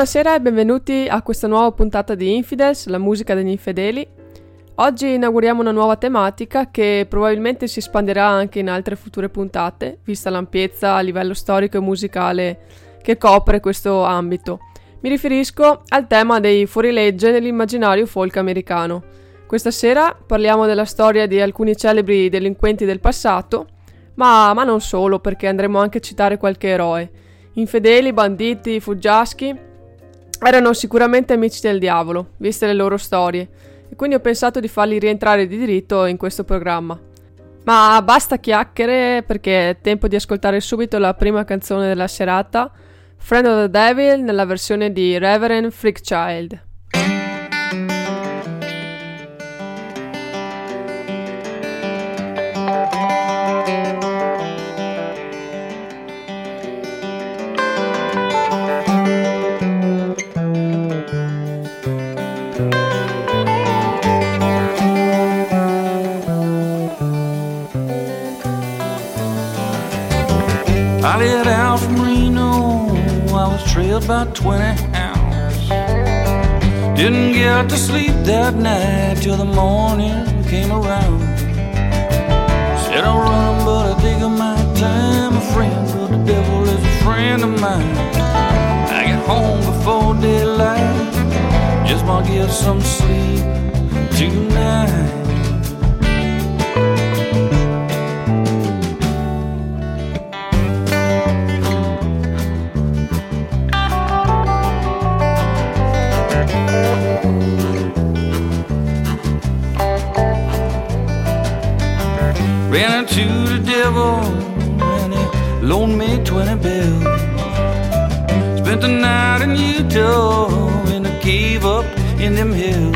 Buonasera e benvenuti a questa nuova puntata di Infidels, la musica degli infedeli. Oggi inauguriamo una nuova tematica che probabilmente si espanderà anche in altre future puntate, vista l'ampiezza a livello storico e musicale che copre questo ambito. Mi riferisco al tema dei fuorilegge nell'immaginario folk americano. Questa sera parliamo della storia di alcuni celebri delinquenti del passato, ma, ma non solo, perché andremo anche a citare qualche eroe. Infedeli, banditi, fuggiaschi erano sicuramente amici del diavolo, viste le loro storie e quindi ho pensato di farli rientrare di diritto in questo programma. Ma basta chiacchiere perché è tempo di ascoltare subito la prima canzone della serata, Friend of the Devil nella versione di Reverend Freakchild. About 20 hours. Didn't get to sleep that night till the morning came around. Said I'll run, but I think of my time. A friend of the devil is a friend of mine. I get home before daylight, just might get some sleep tonight. Night in Utah in a cave up in them hills.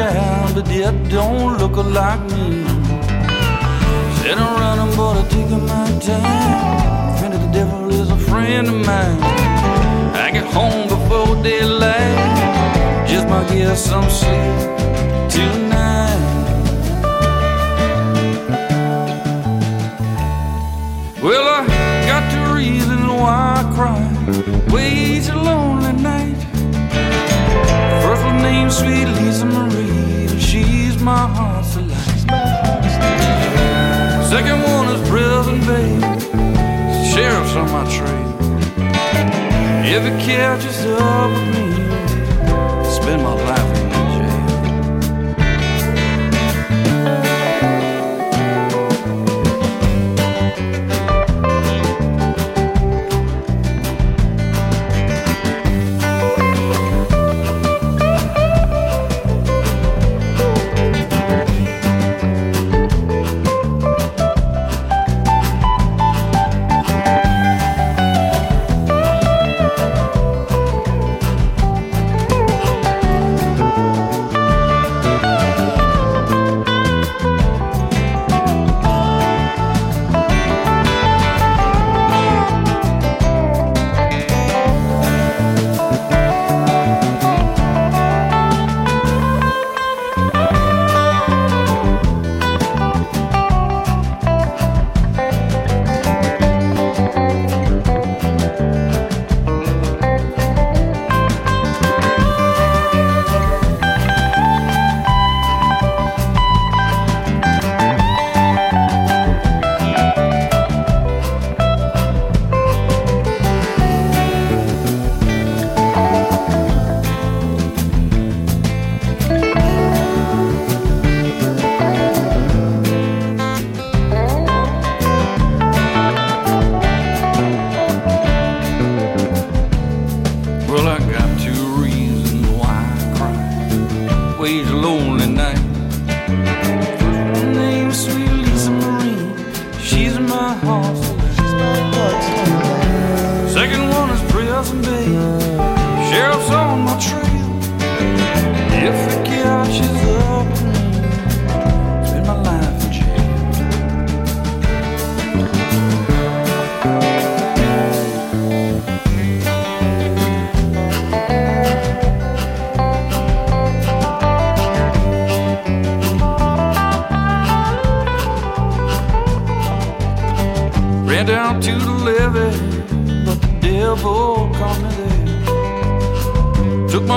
Child, but it don't look like me. Said I'm running, but I take my time. Friend of the devil is a friend of mine. I get home before daylight, just might get some sleep tonight. Well, I got the reason why I cry. Wait a lonely. Sweet Lisa Marie, and she's my heart's delight. Second one is Prison Babe, sheriff's on my trail. If it catches up with me, spend my life in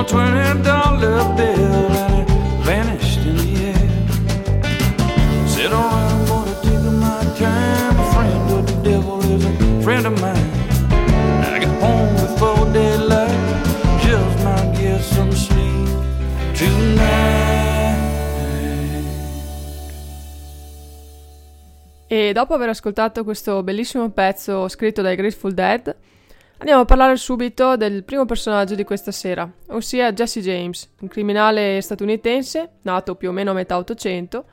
tonight. E dopo aver ascoltato questo bellissimo pezzo scritto dai Grateful Dead, andiamo a parlare subito del primo personaggio di questa sera, ossia Jesse James, un criminale statunitense, nato più o meno a metà 800,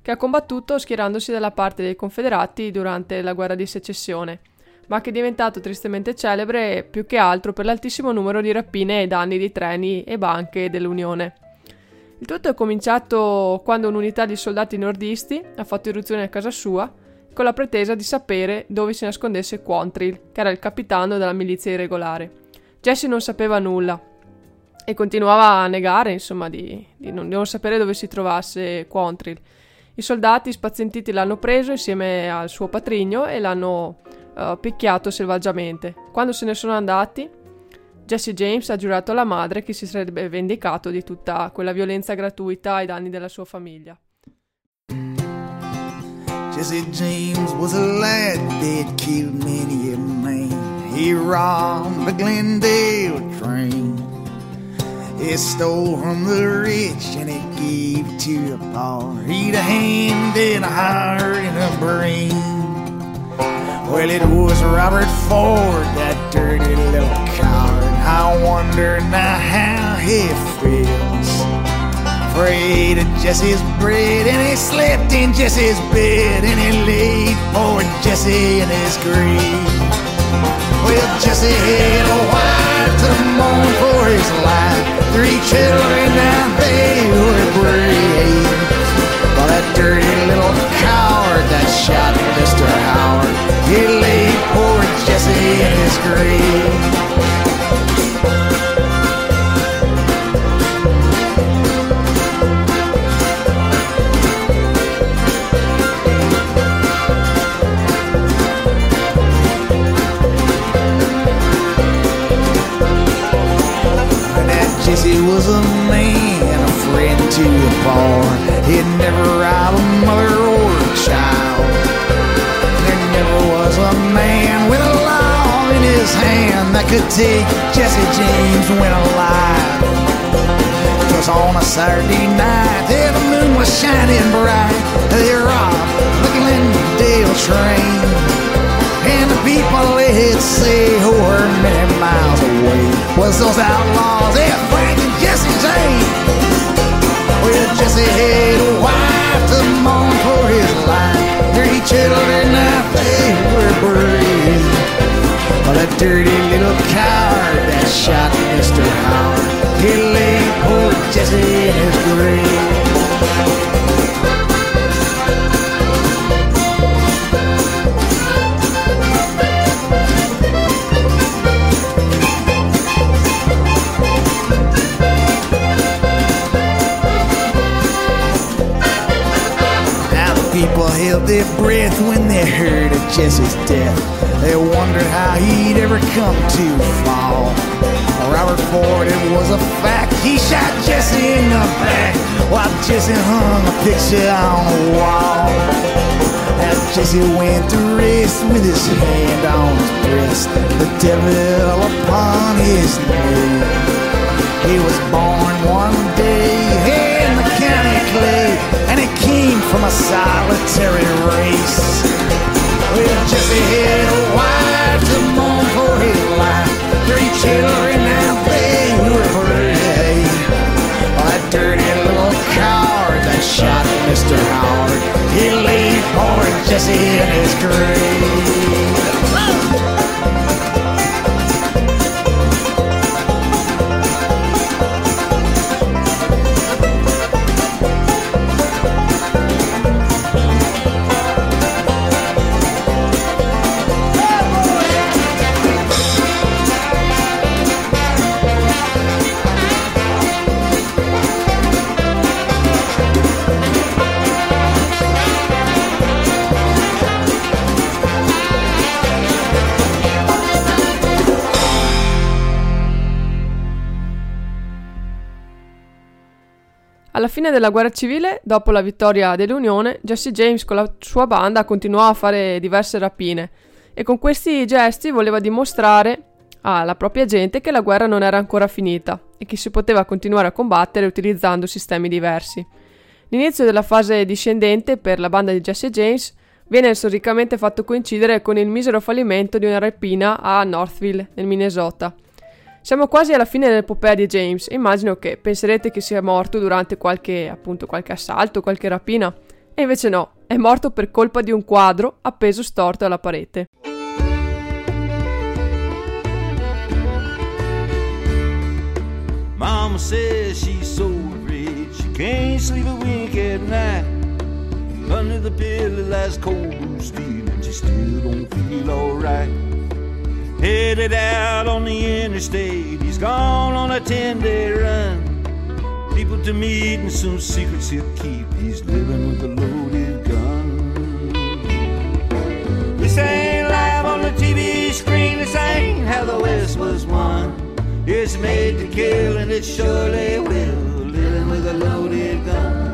che ha combattuto schierandosi dalla parte dei confederati durante la guerra di secessione, ma che è diventato tristemente celebre più che altro per l'altissimo numero di rapine e danni di treni e banche dell'Unione. Il tutto è cominciato quando un'unità di soldati nordisti ha fatto irruzione a casa sua con la pretesa di sapere dove si nascondesse Quantrill, che era il capitano della milizia irregolare. Jesse non sapeva nulla e continuava a negare, insomma, di, di, non, di non, sapere dove si trovasse Quantrill. I soldati spazientiti l'hanno preso insieme al suo patrigno e l'hanno uh, picchiato selvaggiamente. Quando se ne sono andati, Jesse James ha giurato alla madre che si sarebbe vendicato di tutta quella violenza gratuita ai danni della sua famiglia. Jesse James was a lad that killed many a man. He robbed the Glendale train. He stole from the rich and he gave to the poor. He'd a hand and a heart and a brain. Well, it was Robert Ford, that dirty little coward. I wonder now how he feels afraid of Jesse's bread, and he slept in Jesse's bed, and he laid poor Jesse in his grave. Well, Jesse had a wife to mourn for his life, three children, now they were brave. But that dirty little coward that shot Mr. Howard, he laid poor Jesse in his grave. Was a man, a friend to the poor. He'd never rob a mother or a child. There never was a man with a law in his hand that could take Jesse James when alive. Cause on a Saturday night, yeah, the moon was shining bright. They robbed the Glendale train. And the people they'd say who were many miles away was those outlaws, yeah, Frank and Jesse James. Well, Jesse had a wife to mourn for his life, three children now they were brave. Well, that dirty little coward that shot Mr. Howard, he laid poor Jesse in his grave. Held their breath when they heard of Jesse's death. They wondered how he'd ever come to fall. Robert Ford, it was a fact. He shot Jesse in the back while Jesse hung a picture on the wall. As Jesse went to rest with his hand on his breast, the devil upon his knee. He was born one day from a solitary race. Well, Jesse had a wife to mourn for his life, three children now they were brave. That dirty little coward that shot Mr. Howard, he laid poor Jesse in his grave. Fine della guerra civile, dopo la vittoria dell'Unione, Jesse James con la sua banda continuò a fare diverse rapine e con questi gesti voleva dimostrare alla propria gente che la guerra non era ancora finita e che si poteva continuare a combattere utilizzando sistemi diversi. L'inizio della fase discendente per la banda di Jesse James viene storicamente fatto coincidere con il misero fallimento di una rapina a Northville, nel Minnesota. Siamo quasi alla fine dell'epopea di James immagino che penserete che sia morto durante qualche, appunto, qualche assalto, qualche rapina. E invece no, è morto per colpa di un quadro appeso storto alla parete. Mama says she's so afraid she can't sleep a wink at night. Under the pillow lies cold steel and she still don't feel alright. Headed out on the interstate, he's gone on a 10 day run. People to meet and some secrets he'll keep. He's living with a loaded gun. This ain't live on the TV screen, this ain't how the West was won. It's made to kill and it surely will. Living with a loaded gun.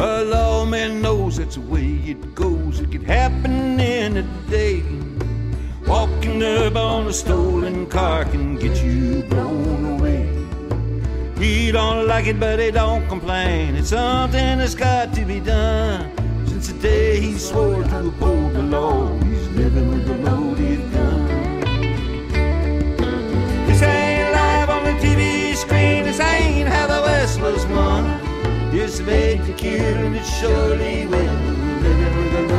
A lawman knows that's the way it goes. It could happen in a day. Walking up on a stolen car can get you blown away. He don't like it, but he don't complain. It's something that's got to be done. Since the day he swore to uphold the law, he's living with a loaded gun. This ain't live on the TV screen. This ain't how the West was won. It's made to kill, and it surely will.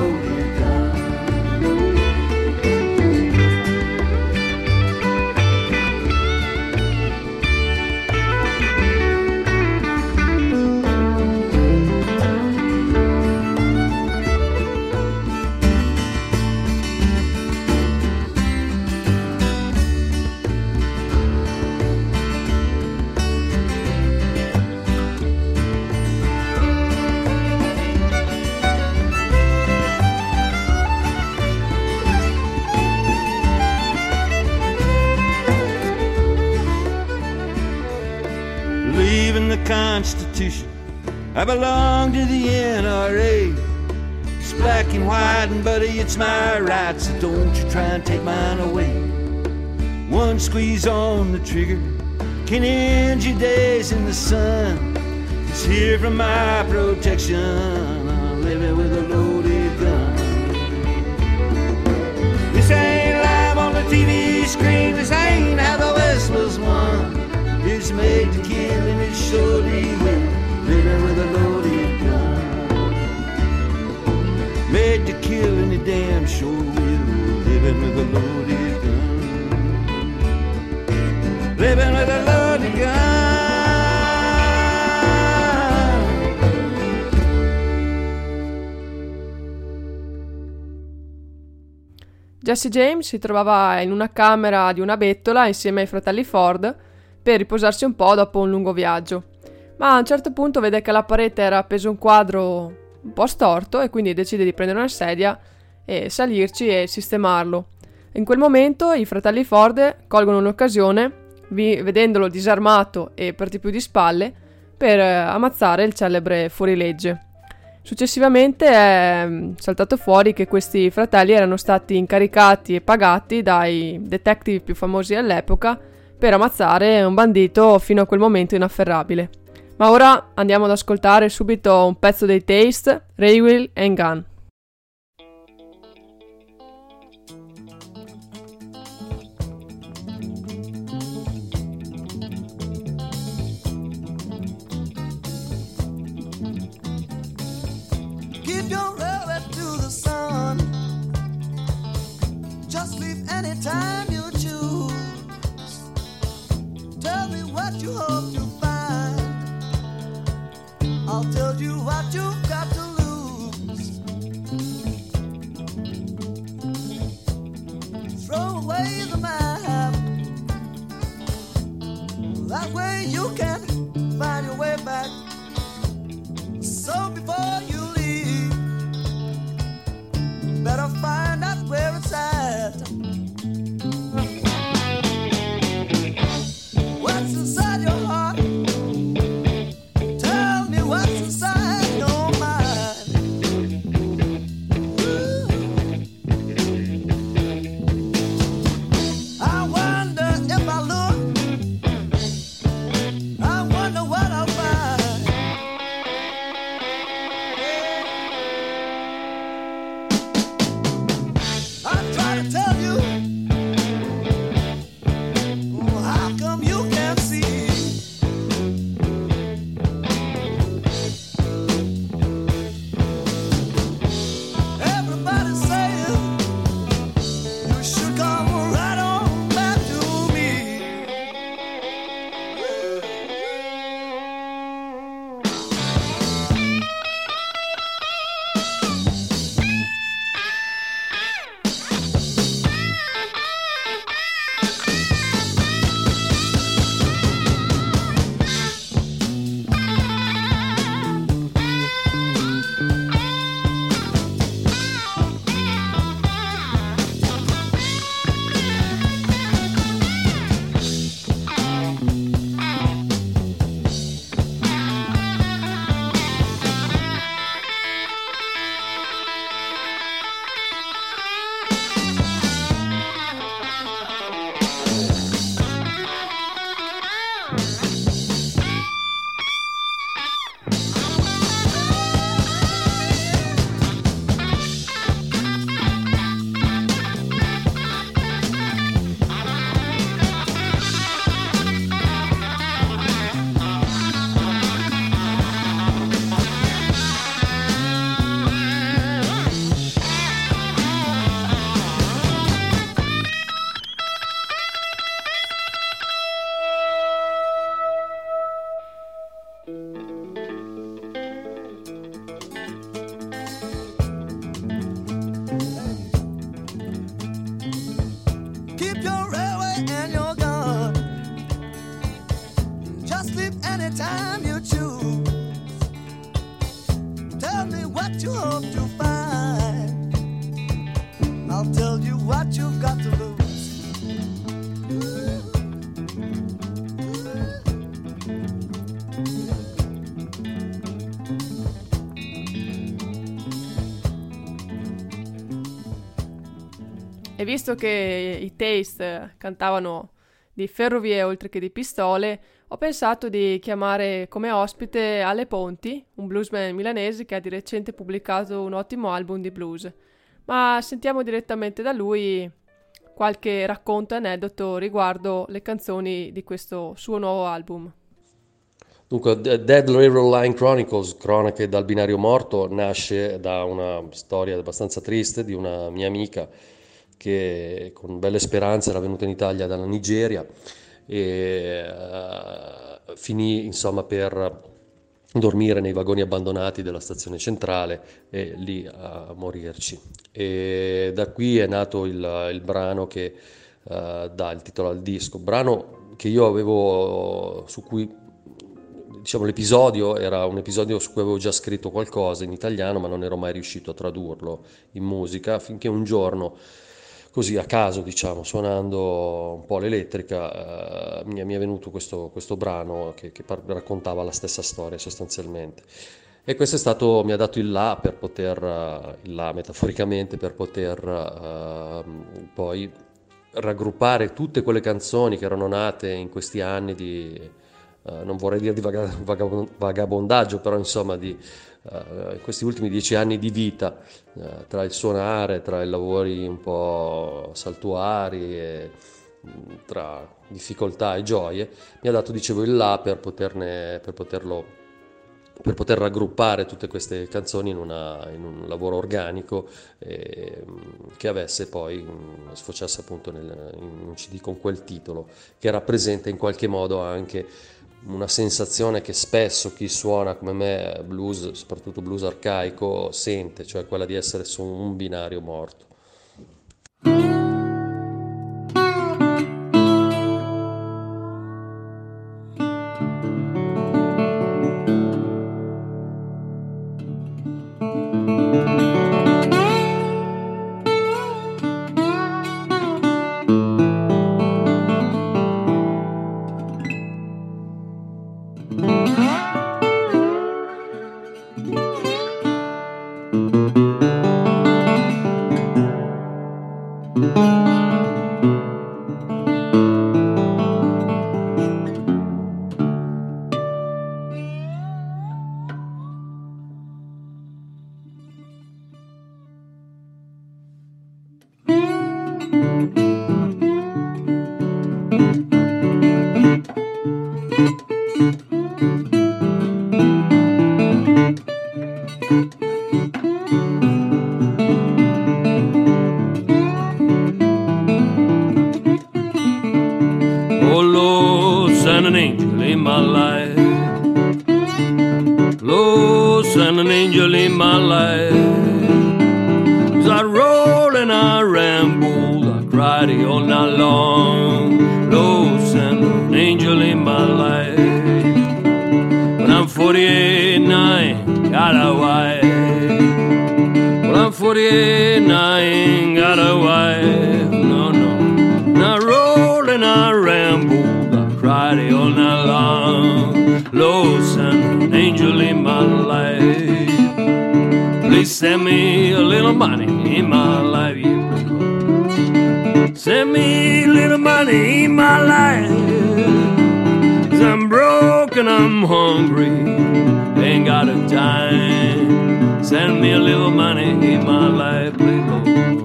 I belong to the NRA. It's black and white, and buddy, it's my right, so don't you try and take mine away. One squeeze on the trigger can end your days in the sun. It's here for my protection. I'm living with a loaded gun. This ain't live on the TV screen. This ain't how the West was won. It's made to kill and it surely will. Living with a loaded gun. Made to kill and damn sure will. Living with a loaded gun. Living with a loaded gun. Jesse James si trovava in una camera di una bettola insieme ai fratelli Ford per riposarsi un po' dopo un lungo viaggio. Ma a un certo punto vede che alla parete era appeso un quadro un po' storto e quindi decide di prendere una sedia e salirci e sistemarlo. In quel momento i fratelli Ford colgono l'occasione, vi- vedendolo disarmato e per di più di spalle, per eh, ammazzare il celebre fuorilegge. Successivamente è mm, saltato fuori che questi fratelli erano stati incaricati e pagati dai detective più famosi all'epoca per ammazzare un bandito fino a quel momento inafferrabile. Ma ora andiamo ad ascoltare subito un pezzo dei Taste, Railwheel and Gun. Railway anytime you choose. Tell me what you hope to. I'll tell you what you've got to lose. Throw away the map. That way you can find your way back. So before you leave, better find out where E visto che i Taste cantavano di ferrovie oltre che di pistole, ho pensato di chiamare come ospite Ale Ponti, un bluesman milanese che ha di recente pubblicato un ottimo album di blues. Ma sentiamo direttamente da lui qualche racconto aneddoto riguardo le canzoni di questo suo nuovo album. Dunque, Dead Railroad Line Chronicles, cronache dal binario morto, nasce da una storia abbastanza triste di una mia amica che con belle speranze era venuta in Italia dalla Nigeria e eh, finì insomma per dormire nei vagoni abbandonati della stazione centrale e lì a morirci. E da qui è nato il, il brano che eh, dà il titolo al disco, brano che io avevo su cui diciamo l'episodio era un episodio su cui avevo già scritto qualcosa in italiano, ma non ero mai riuscito a tradurlo in musica finché un giorno così a caso, diciamo, suonando un po' l'elettrica, eh, mi, è venuto questo, questo brano che, che par- raccontava la stessa storia sostanzialmente. E questo stato, mi ha dato il là per poter, eh, il là metaforicamente, per poter eh, poi raggruppare tutte quelle canzoni che erano nate in questi anni di, eh, non vorrei dire di vaga- vagabon- vagabondaggio, però insomma di eh, questi ultimi dieci anni di vita, eh, tra il suonare, tra i lavori un po' saltuari, e, mh, tra difficoltà e gioie, mi ha dato, dicevo, il là per, poterne, per poterlo per poter raggruppare tutte queste canzoni in, una- in un lavoro organico eh, che avesse poi mh, sfociasse appunto nel- in un CD con quel titolo che rappresenta in qualche modo anche una sensazione che spesso chi suona come me blues, soprattutto blues arcaico, sente, cioè quella di essere su un binario morto. Me a little money in my life. yeah. Send me a little money in my life. Cause I'm broke and I'm hungry. Ain't got a dime. Send me a little money in my life, please, Lord.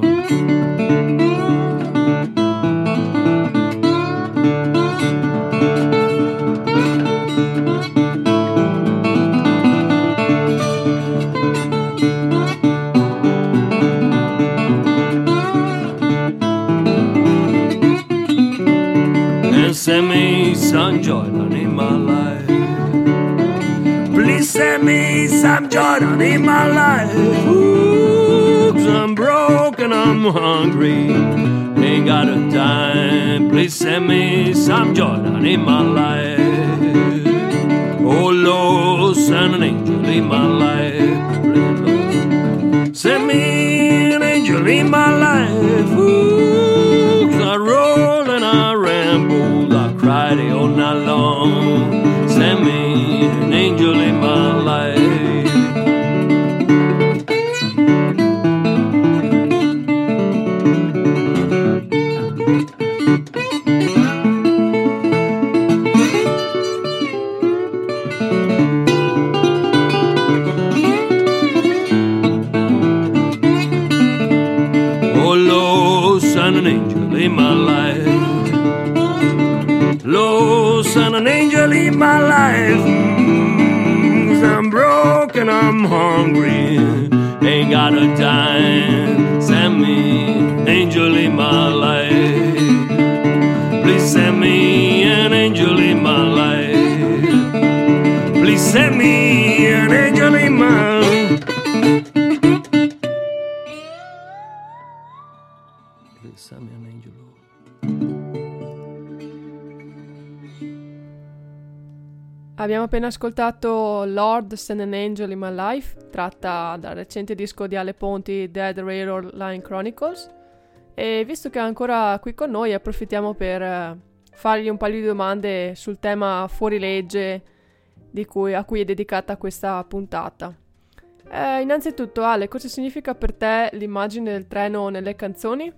Send me some Jordan in my life. Please send me some Jordan in my life. I'm broke and I'm hungry. Ain't got a dime. Please send me some Jordan in my life. Oh Lord, send an angel in my life. Send me an angel in my life. Ooh, I cry the all night long. Send me an angel Please send. Abbiamo appena ascoltato Lord Send an Angel in My Life, tratta dal recente disco di Ale Ponti Dead Railroad Line Chronicles. E visto che è ancora qui con noi, approfittiamo per eh, fargli un paio di domande sul tema fuorilegge cui- a cui è dedicata questa puntata. Eh, innanzitutto, Ale, cosa significa per te l'immagine del treno nelle canzoni?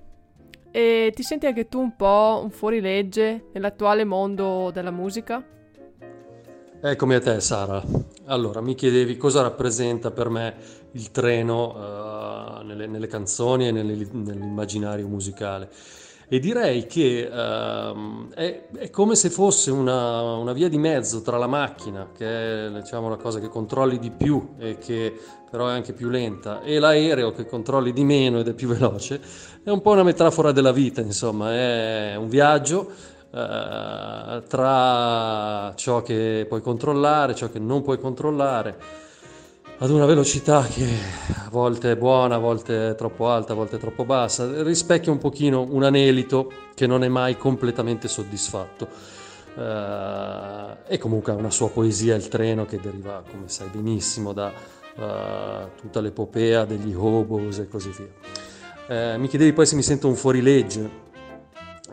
E ti senti anche tu un po' un fuorilegge nell'attuale mondo della musica? Eccomi a te, Sara. Allora, mi chiedevi cosa rappresenta per me il treno eh, nelle, nelle canzoni e nelle- nell'immaginario musicale. E direi che ehm, è, è come se fosse una, una via di mezzo tra la macchina, che è diciamo, la cosa che controlli di più e che però è anche più lenta, e l'aereo che controlli di meno ed è più veloce. È un po' una metafora della vita, insomma, è un viaggio eh, tra ciò che puoi controllare, ciò che non puoi controllare, ad una velocità che a volte è buona, a volte è troppo alta, a volte è troppo bassa, rispecchia un pochino un anelito che non è mai completamente soddisfatto. Eh, e comunque ha una sua poesia, il treno, che deriva, come sai benissimo, da eh, tutta l'epopea degli hobos e così via. Eh, mi chiedevi poi se mi sento un fuorilegge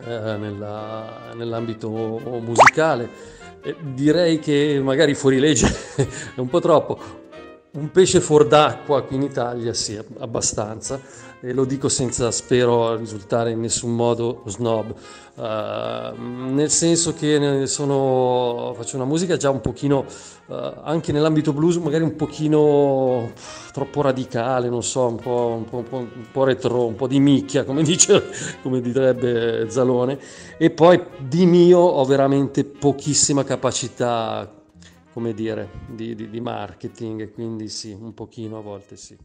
nella- nell'ambito musicale. Direi che magari fuorilegge è un po' troppo. Un pesce fuor d'acqua qui in Italia, sì, abbastanza, e lo dico senza, spero, risultare in nessun modo snob, uh, nel senso che sono, faccio una musica già un pochino, uh, anche nell'ambito blues, magari un pochino troppo radicale, non so, un po', un, po', un, po', un po', retro, un po' di micchia, come, dice, come direbbe Zalone, e poi di mio ho veramente pochissima capacità come dire, di, di, di marketing, quindi sì, un pochino a volte sì.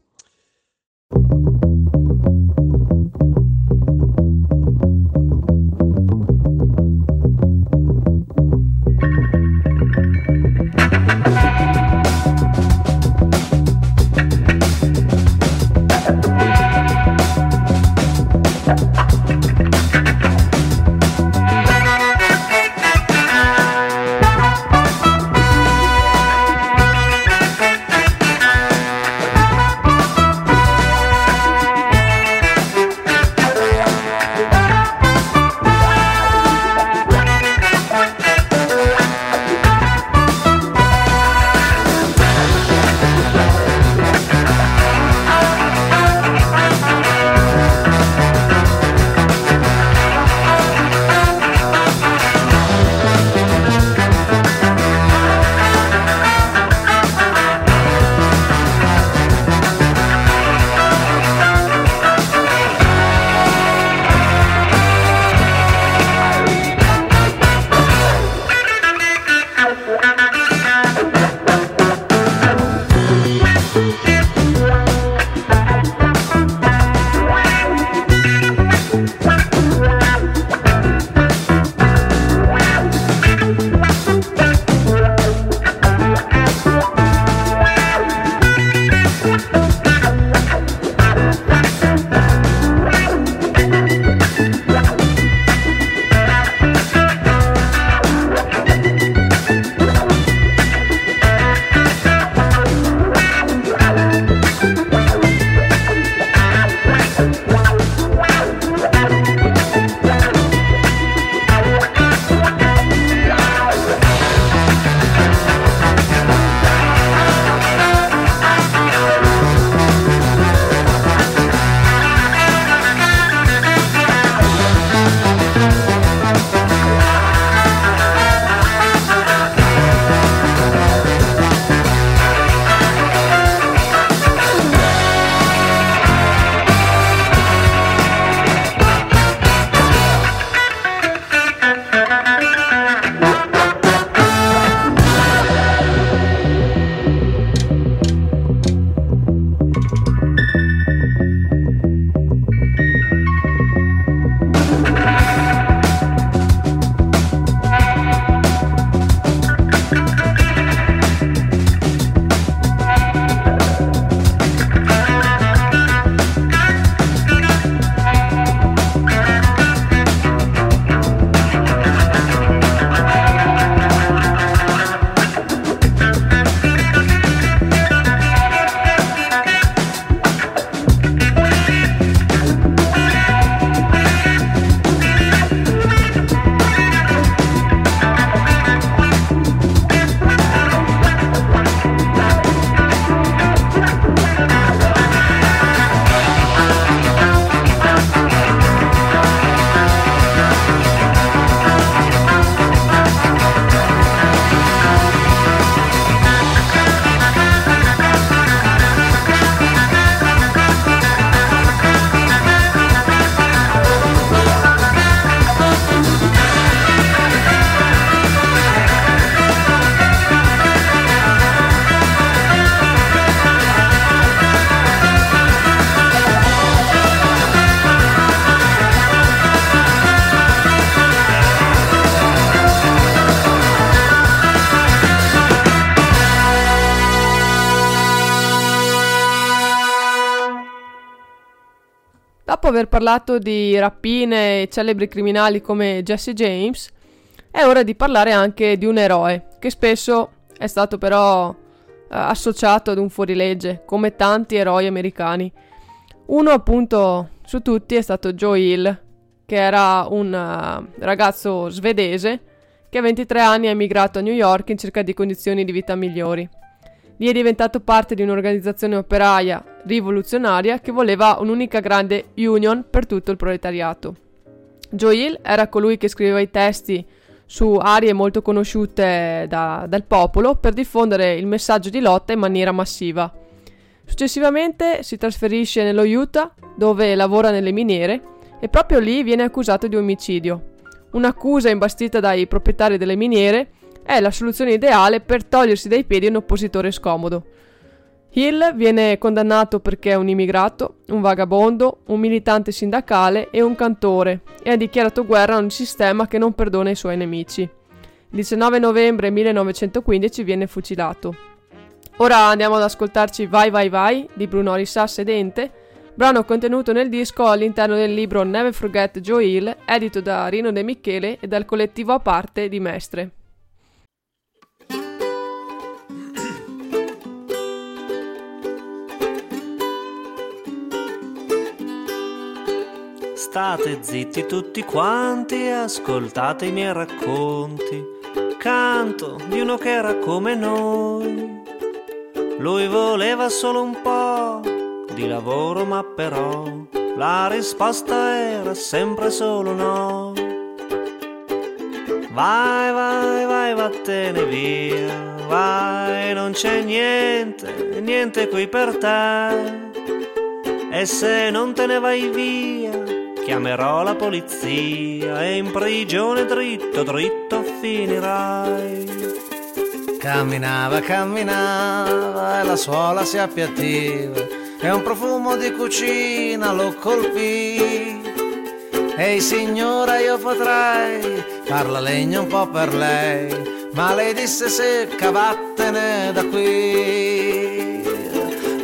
Aver parlato di rapine e celebri criminali come Jesse James, è ora di parlare anche di un eroe, che spesso è stato però eh, associato ad un fuorilegge, come tanti eroi americani. Uno appunto su tutti è stato Joe Hill, che era un uh, ragazzo svedese che a 23 anni ha emigrato a New York in cerca di condizioni di vita migliori. Lì è diventato parte di un'organizzazione operaia rivoluzionaria che voleva un'unica grande union per tutto il proletariato. Joe Hill era colui che scriveva i testi su aree molto conosciute da- dal popolo per diffondere il messaggio di lotta in maniera massiva. Successivamente si trasferisce nello Utah, dove lavora nelle miniere, e proprio lì viene accusato di omicidio. Un'accusa imbastita dai proprietari delle miniere è la soluzione ideale per togliersi dai piedi un oppositore scomodo. Hill viene condannato perché è un immigrato, un vagabondo, un militante sindacale e un cantore e ha dichiarato guerra a un sistema che non perdona i suoi nemici. Il 19 novembre 1915 viene fucilato. Ora andiamo ad ascoltarci Vai Vai Vai di Bruno Risas e Dente, brano contenuto nel disco all'interno del libro Never Forget Joe Hill, edito da Rino De Michele e dal collettivo a parte di Mestre. State zitti tutti quanti e ascoltate i miei racconti. Canto di uno che era come noi. Lui voleva solo un po' di lavoro, ma però la risposta era sempre solo no. Vai, vai, vai, vattene via. Vai, non c'è niente, niente qui per te. E se non te ne vai via, chiamerò la polizia e in prigione dritto, dritto finirai. Camminava, camminava e la suola si appiattiva e un profumo di cucina lo colpì. Ehi signora io potrei far la legna un po' per lei, ma lei disse secca vattene da qui.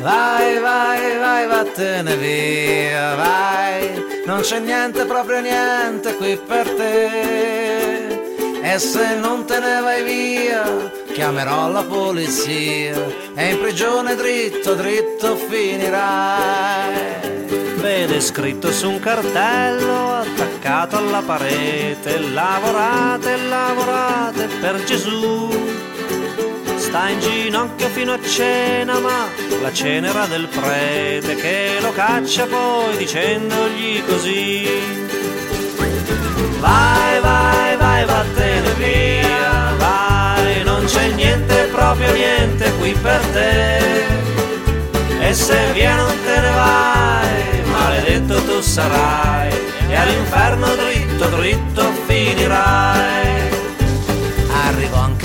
Vai, vai, vai, vattene via, vai, non c'è niente, proprio niente qui per te. E se non te ne vai via, chiamerò la polizia e in prigione dritto, dritto finirai. Vede scritto su un cartello attaccato alla parete, lavorate, lavorate per Gesù. Sta in ginocchio fino a cena, ma la cenera del prete che lo caccia poi dicendogli così. Vai, vai, vai, vattene via, vai, non c'è niente, proprio niente qui per te. E se via non te ne vai, maledetto tu sarai, e all'inferno dritto, dritto finirai.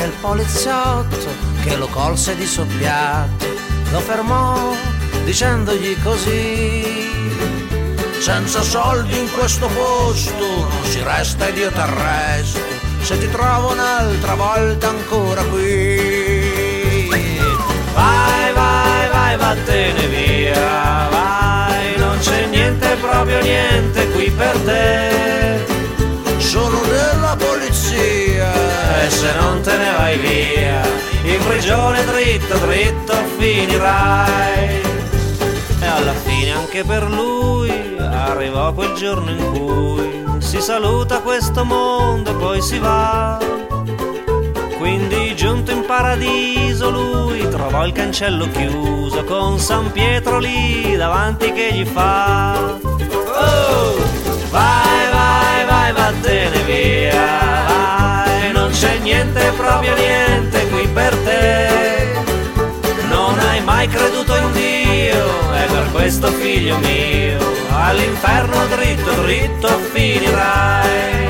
Il poliziotto che lo colse di soppiatto, lo fermò dicendogli così. Senza soldi in questo posto non si resta ed io t'arresto se ti trovo un'altra volta ancora qui. Vai, vai, vai, vattene via, vai, non c'è niente, proprio niente qui per te. Sono della polizia Se non te ne vai via, in prigione dritto, dritto finirai. E alla fine anche per lui arrivò quel giorno in cui si saluta questo mondo e poi si va. Quindi giunto in paradiso lui trovò il cancello chiuso con San Pietro lì davanti che gli fa. Oh, vai, vai, vai, vattene via, c'è niente, proprio niente qui per te. Non hai mai creduto in Dio e per questo figlio mio all'inferno dritto, dritto finirai.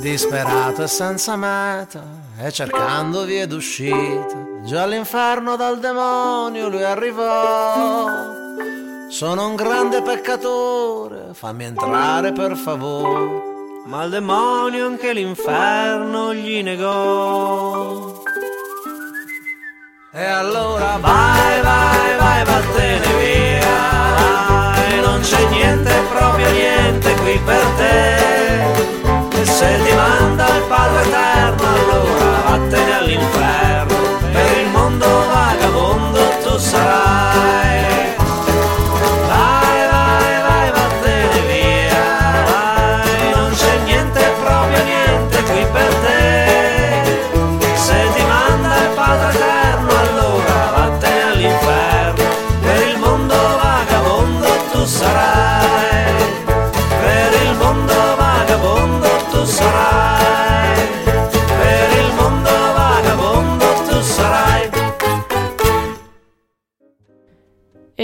Disperato e senza meta e cercando vie d'uscita, già all'inferno dal demonio lui arrivò. Sono un grande peccatore, fammi entrare per favore. Ma il demonio anche l'inferno gli negò. E allora Vai, vai, vai, vattene via, vai, non c'è niente, proprio niente qui per te. E se ti manda il Padre Eterno, allora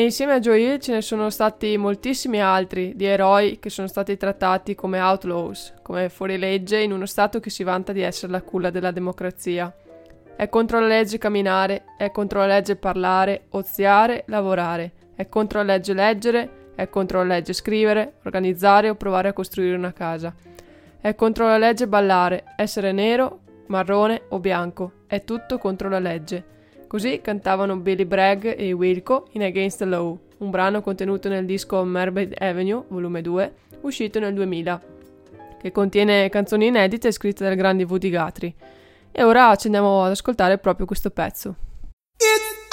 insieme a Joe Hill ce ne sono stati moltissimi altri di eroi che sono stati trattati come outlaws, come fuorilegge in uno stato che si vanta di essere la culla della democrazia. È contro la legge camminare, è contro la legge parlare, oziare, lavorare, è contro la legge leggere, è contro la legge scrivere, organizzare o provare a costruire una casa. È contro la legge ballare, essere nero, marrone o bianco, è tutto contro la legge. Così cantavano Billy Bragg e Wilco in Against the Law, un brano contenuto nel disco Mermaid Avenue, volume 2, uscito nel 2000, che contiene canzoni inedite scritte dal grande Woody Guthrie. E ora ci andiamo ad ascoltare proprio questo pezzo. It's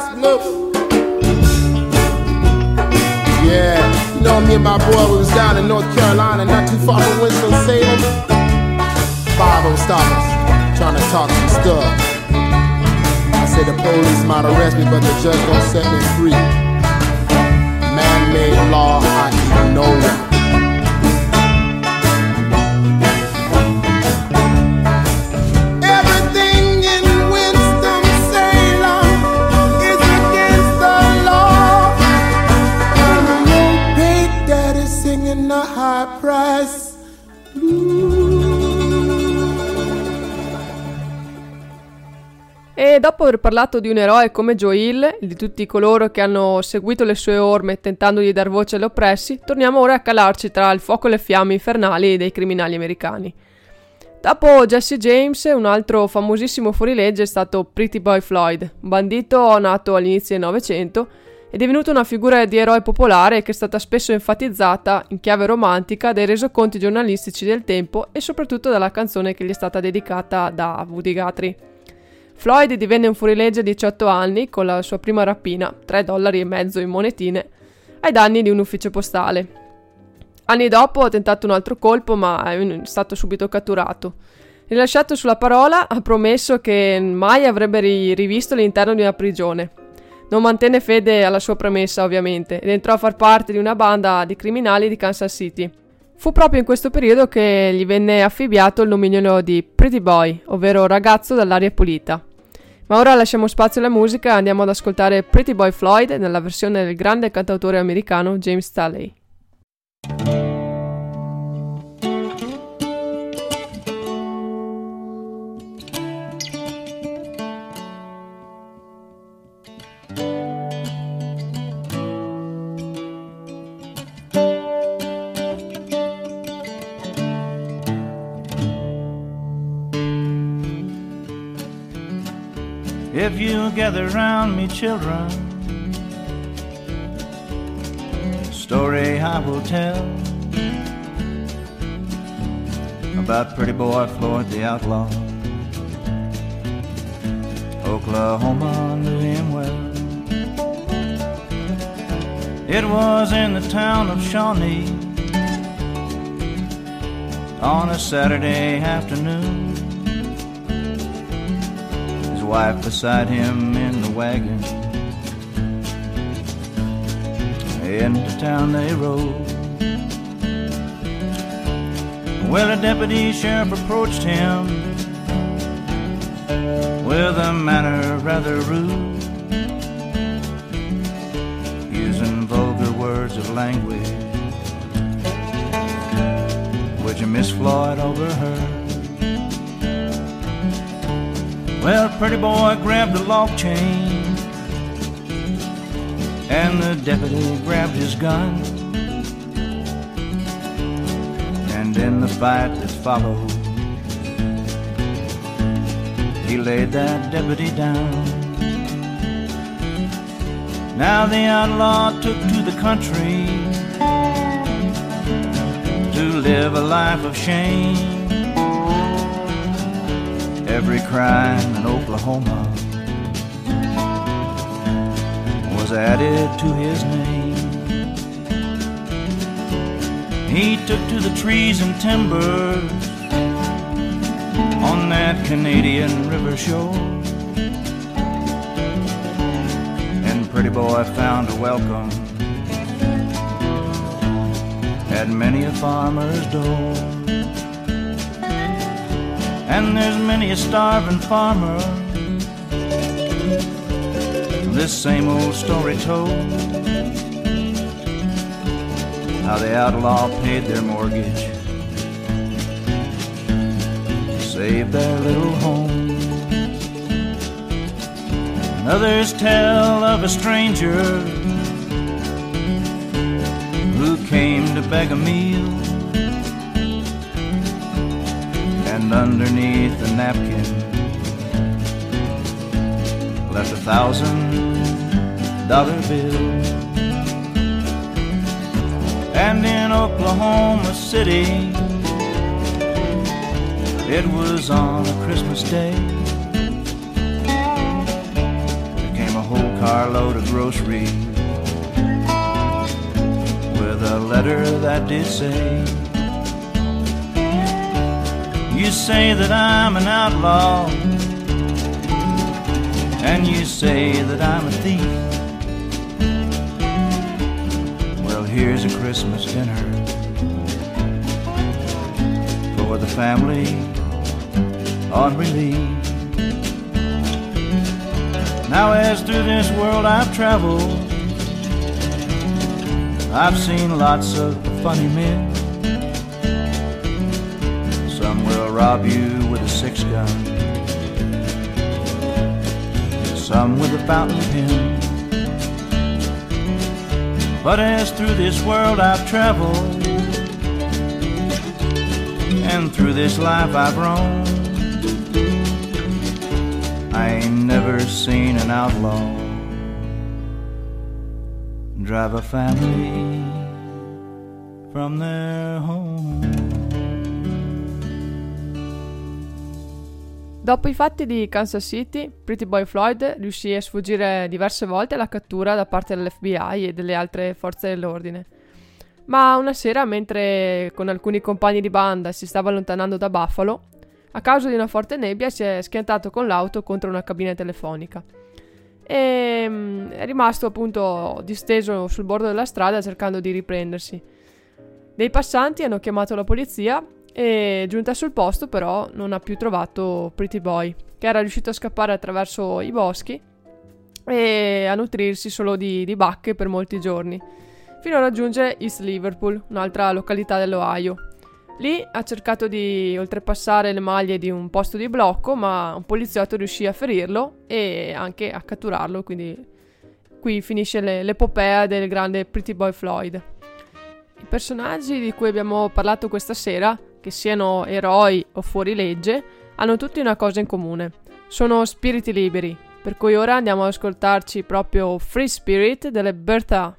hot price. Yeah, you know me and my boy we was down in North Carolina, not too far from Winston Salem. Five stopped us, trying to talk some stuff. I said the police might arrest me, but the judge gonna set me free. Man-made law, I keep no dopo aver parlato di un eroe come Joe e di tutti coloro che hanno seguito le sue orme tentando di dar voce agli oppressi, torniamo ora a calarci tra il fuoco e le fiamme infernali dei criminali americani. Dopo Jesse James, un altro famosissimo fuorilegge è stato Pretty Boy Floyd, un bandito nato all'inizio del Novecento e divenuto una figura di eroe popolare che è stata spesso enfatizzata in chiave romantica dai resoconti giornalistici del tempo e soprattutto dalla canzone che gli è stata dedicata da Woody Guthrie. Floyd divenne un fuorilegge a 18 anni con la sua prima rapina, 3 dollari e mezzo in monetine, ai danni di un ufficio postale. Anni dopo ha tentato un altro colpo ma è stato subito catturato. Rilasciato sulla parola, ha promesso che mai avrebbe ri- rivisto l'interno di una prigione. Non mantenne fede alla sua promessa, ovviamente, ed entrò a far parte di una banda di criminali di Kansas City. Fu proprio in questo periodo che gli venne affibbiato il nomignolo di Pretty Boy, ovvero ragazzo dall'aria pulita. Ma ora lasciamo spazio alla musica e andiamo ad ascoltare Pretty Boy Floyd nella versione del grande cantautore americano James Staley. Children, story I will tell about pretty boy Floyd the outlaw. Oklahoma knew him well. It was in the town of Shawnee on a Saturday afternoon. His wife beside him wagon. Into town they rode. Well, a deputy sheriff approached him with a manner rather rude. Using vulgar words of language which Miss Floyd overheard. Well, pretty boy grabbed a lock chain, and the deputy grabbed his gun. And in the fight that followed, he laid that deputy down. Now the outlaw took to the country to live a life of shame. Every crime in Oklahoma was added to his name. He took to the trees and timbers on that Canadian river shore. And Pretty boy found a welcome at many a farmer's door. And there's many a starving farmer. This same old story told. How the outlaw paid their mortgage. Save their little home. And Others tell of a stranger who came to beg a meal. Underneath the napkin left a thousand dollar bill. And in Oklahoma City, it was on a Christmas day. There came a whole carload of groceries with a letter that did say, You say that I'm an outlaw, and you say that I'm a thief. Well, here's a Christmas dinner for the family on relief. Now, as through this world I've traveled, I've seen lots of funny men. Rob you with a six gun, some with a fountain pen. But as through this world I've traveled, and through this life I've roamed. I ain't never seen an outlaw drive a family from their home. Dopo i fatti di Kansas City, Pretty Boy Floyd riuscì a sfuggire diverse volte alla cattura da parte dell'FBI e delle altre forze dell'ordine. Ma una sera, mentre con alcuni compagni di banda si stava allontanando da Buffalo, a causa di una forte nebbia si è schiantato con l'auto contro una cabina telefonica e mm, è rimasto appunto disteso sul bordo della strada cercando di riprendersi. Dei passanti hanno chiamato la polizia e giunta sul posto però non ha più trovato Pretty Boy, che era riuscito a scappare attraverso i boschi e a nutrirsi solo di, di bacche per molti giorni, fino a raggiungere East Liverpool, un'altra località dell'Ohio, Lì ha cercato di oltrepassare le maglie di un posto di blocco, ma un poliziotto riuscì a ferirlo e anche a catturarlo, quindi qui finisce le, l'epopea del grande Pretty Boy Floyd. I personaggi di cui abbiamo parlato questa sera, che siano eroi o fuorilegge, hanno tutti una cosa in comune. Sono spiriti liberi, Per cui ora andiamo ad ascoltarci proprio Free Spirit delle Bertha.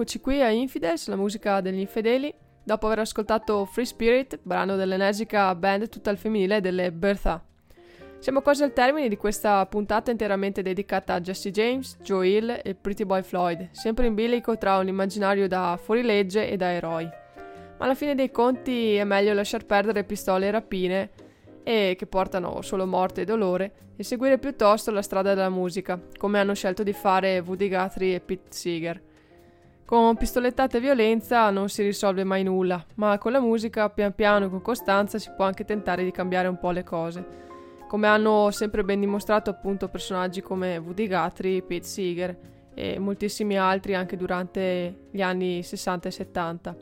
Rieccoci qui a Infidels, la musica degli infedeli, dopo aver ascoltato Free Spirit, brano dell'enesica band tutta al femminile delle Bertha. Siamo quasi al termine di questa puntata interamente dedicata a Jesse James, Joe Hill e Pretty Boy Floyd, sempre in bilico tra un immaginario da fuorilegge e da eroi. Ma alla fine dei conti è meglio lasciar perdere pistole e rapine e che portano solo morte e dolore e seguire piuttosto la strada della musica, come hanno scelto di fare Woody Guthrie e Pete Seeger. Con pistolettate e violenza non si risolve mai nulla, ma con la musica, pian piano e con costanza, si può anche tentare di cambiare un po' le cose. Come hanno sempre ben dimostrato appunto personaggi come Woody Guthrie, Pete Seeger e moltissimi altri anche durante gli anni 60 e 70.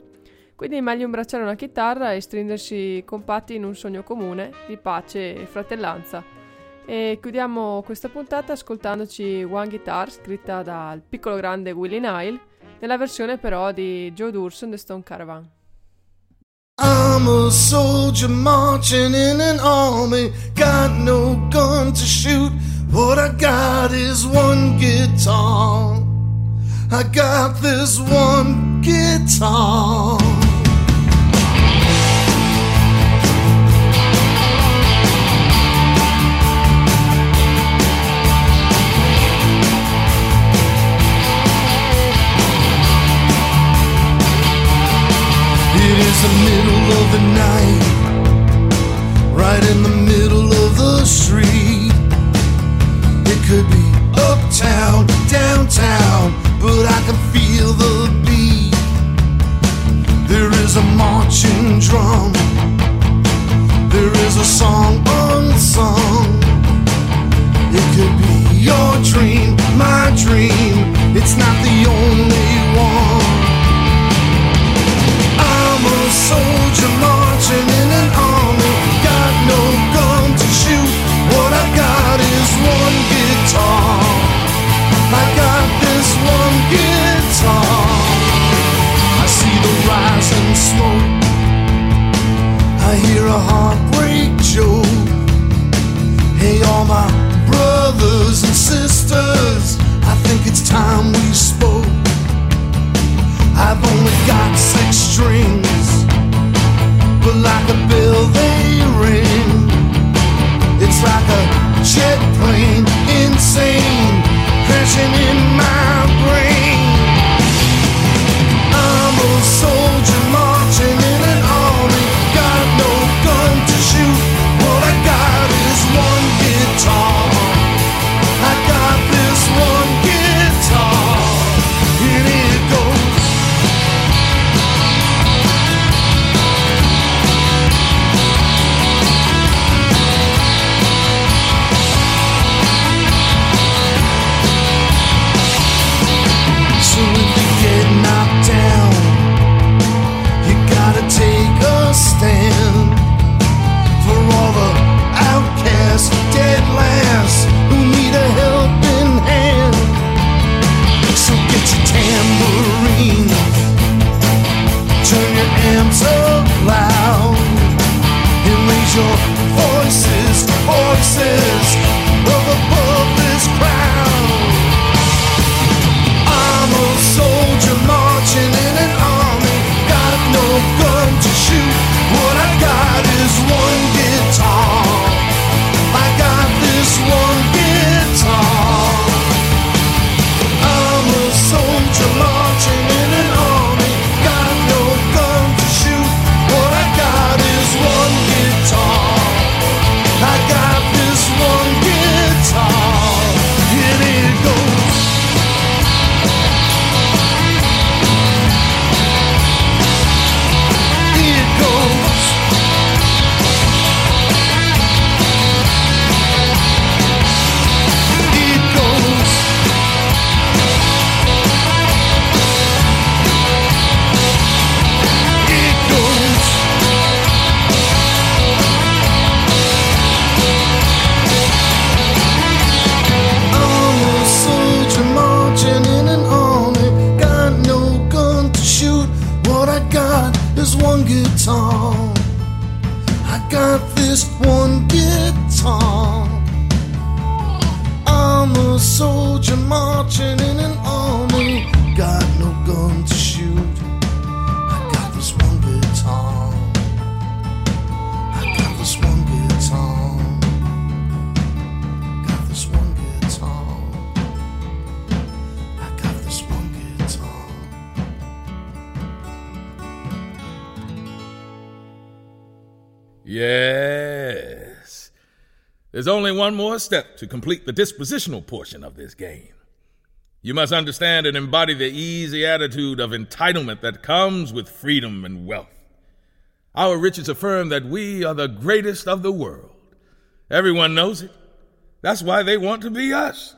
Quindi è meglio imbracciare una chitarra e stringersi compatti in un sogno comune di pace e fratellanza. E chiudiamo questa puntata ascoltandoci One Guitar, scritta dal piccolo grande Willie Nile, nella versione però di Joe Durson The Stone Caravan. I'm a soldier marching in an army, got no gun to shoot. What I got is one guitar. I got this one guitar. Is the middle of the night, right in the middle of the street. It could be uptown, downtown, but I can feel the beat. There is a marching drum, there is a song unsung. It could be your dream, my dream, it's not the only hear a heartbreak joke. Hey, all my brothers and sisters, I think it's time we spoke. I've only got six strings, but like a bell they ring. It's like a jet plane, insane, crashing in. I got this one guitar. I got this one guitar. I'm a soldier marching in an army. Got no gun Yes. There's only one more step to complete the dispositional portion of this game. You must understand and embody the easy attitude of entitlement that comes with freedom and wealth. Our riches affirm that we are the greatest of the world. Everyone knows it. That's why they want to be us.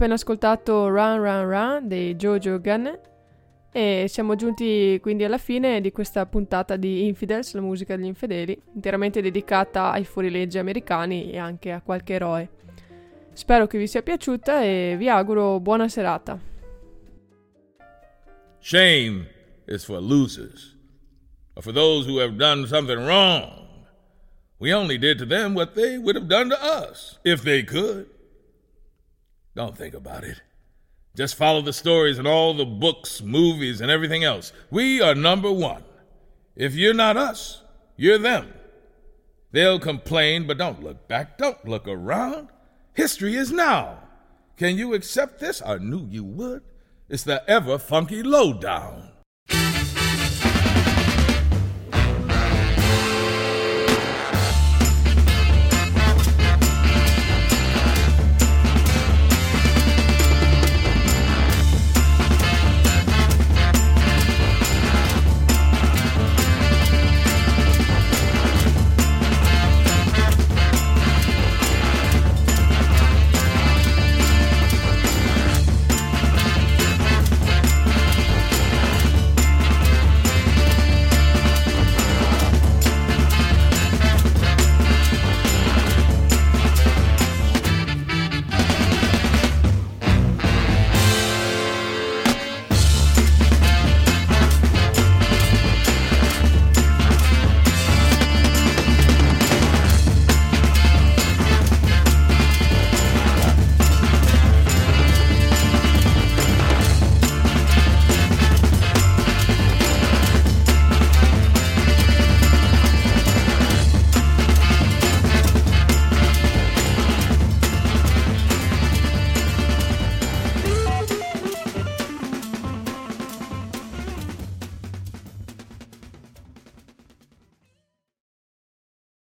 Appena ascoltato Run Run Run dei Jojo Gunn e siamo giunti quindi alla fine di questa puntata di Infidels, la musica degli infedeli, interamente dedicata ai fuorilegge americani e anche a qualche eroe. Spero che vi sia piaciuta e vi auguro buona serata. Shame is for losers, or for those who have done something wrong. We only did to them what they would have done to us, if they could. Don't think about it. Just follow the stories and all the books, movies, and everything else. We are number one. If you're not us, you're them. They'll complain, but don't look back. Don't look around. History is now. Can you accept this? I knew you would. It's the ever funky lowdown.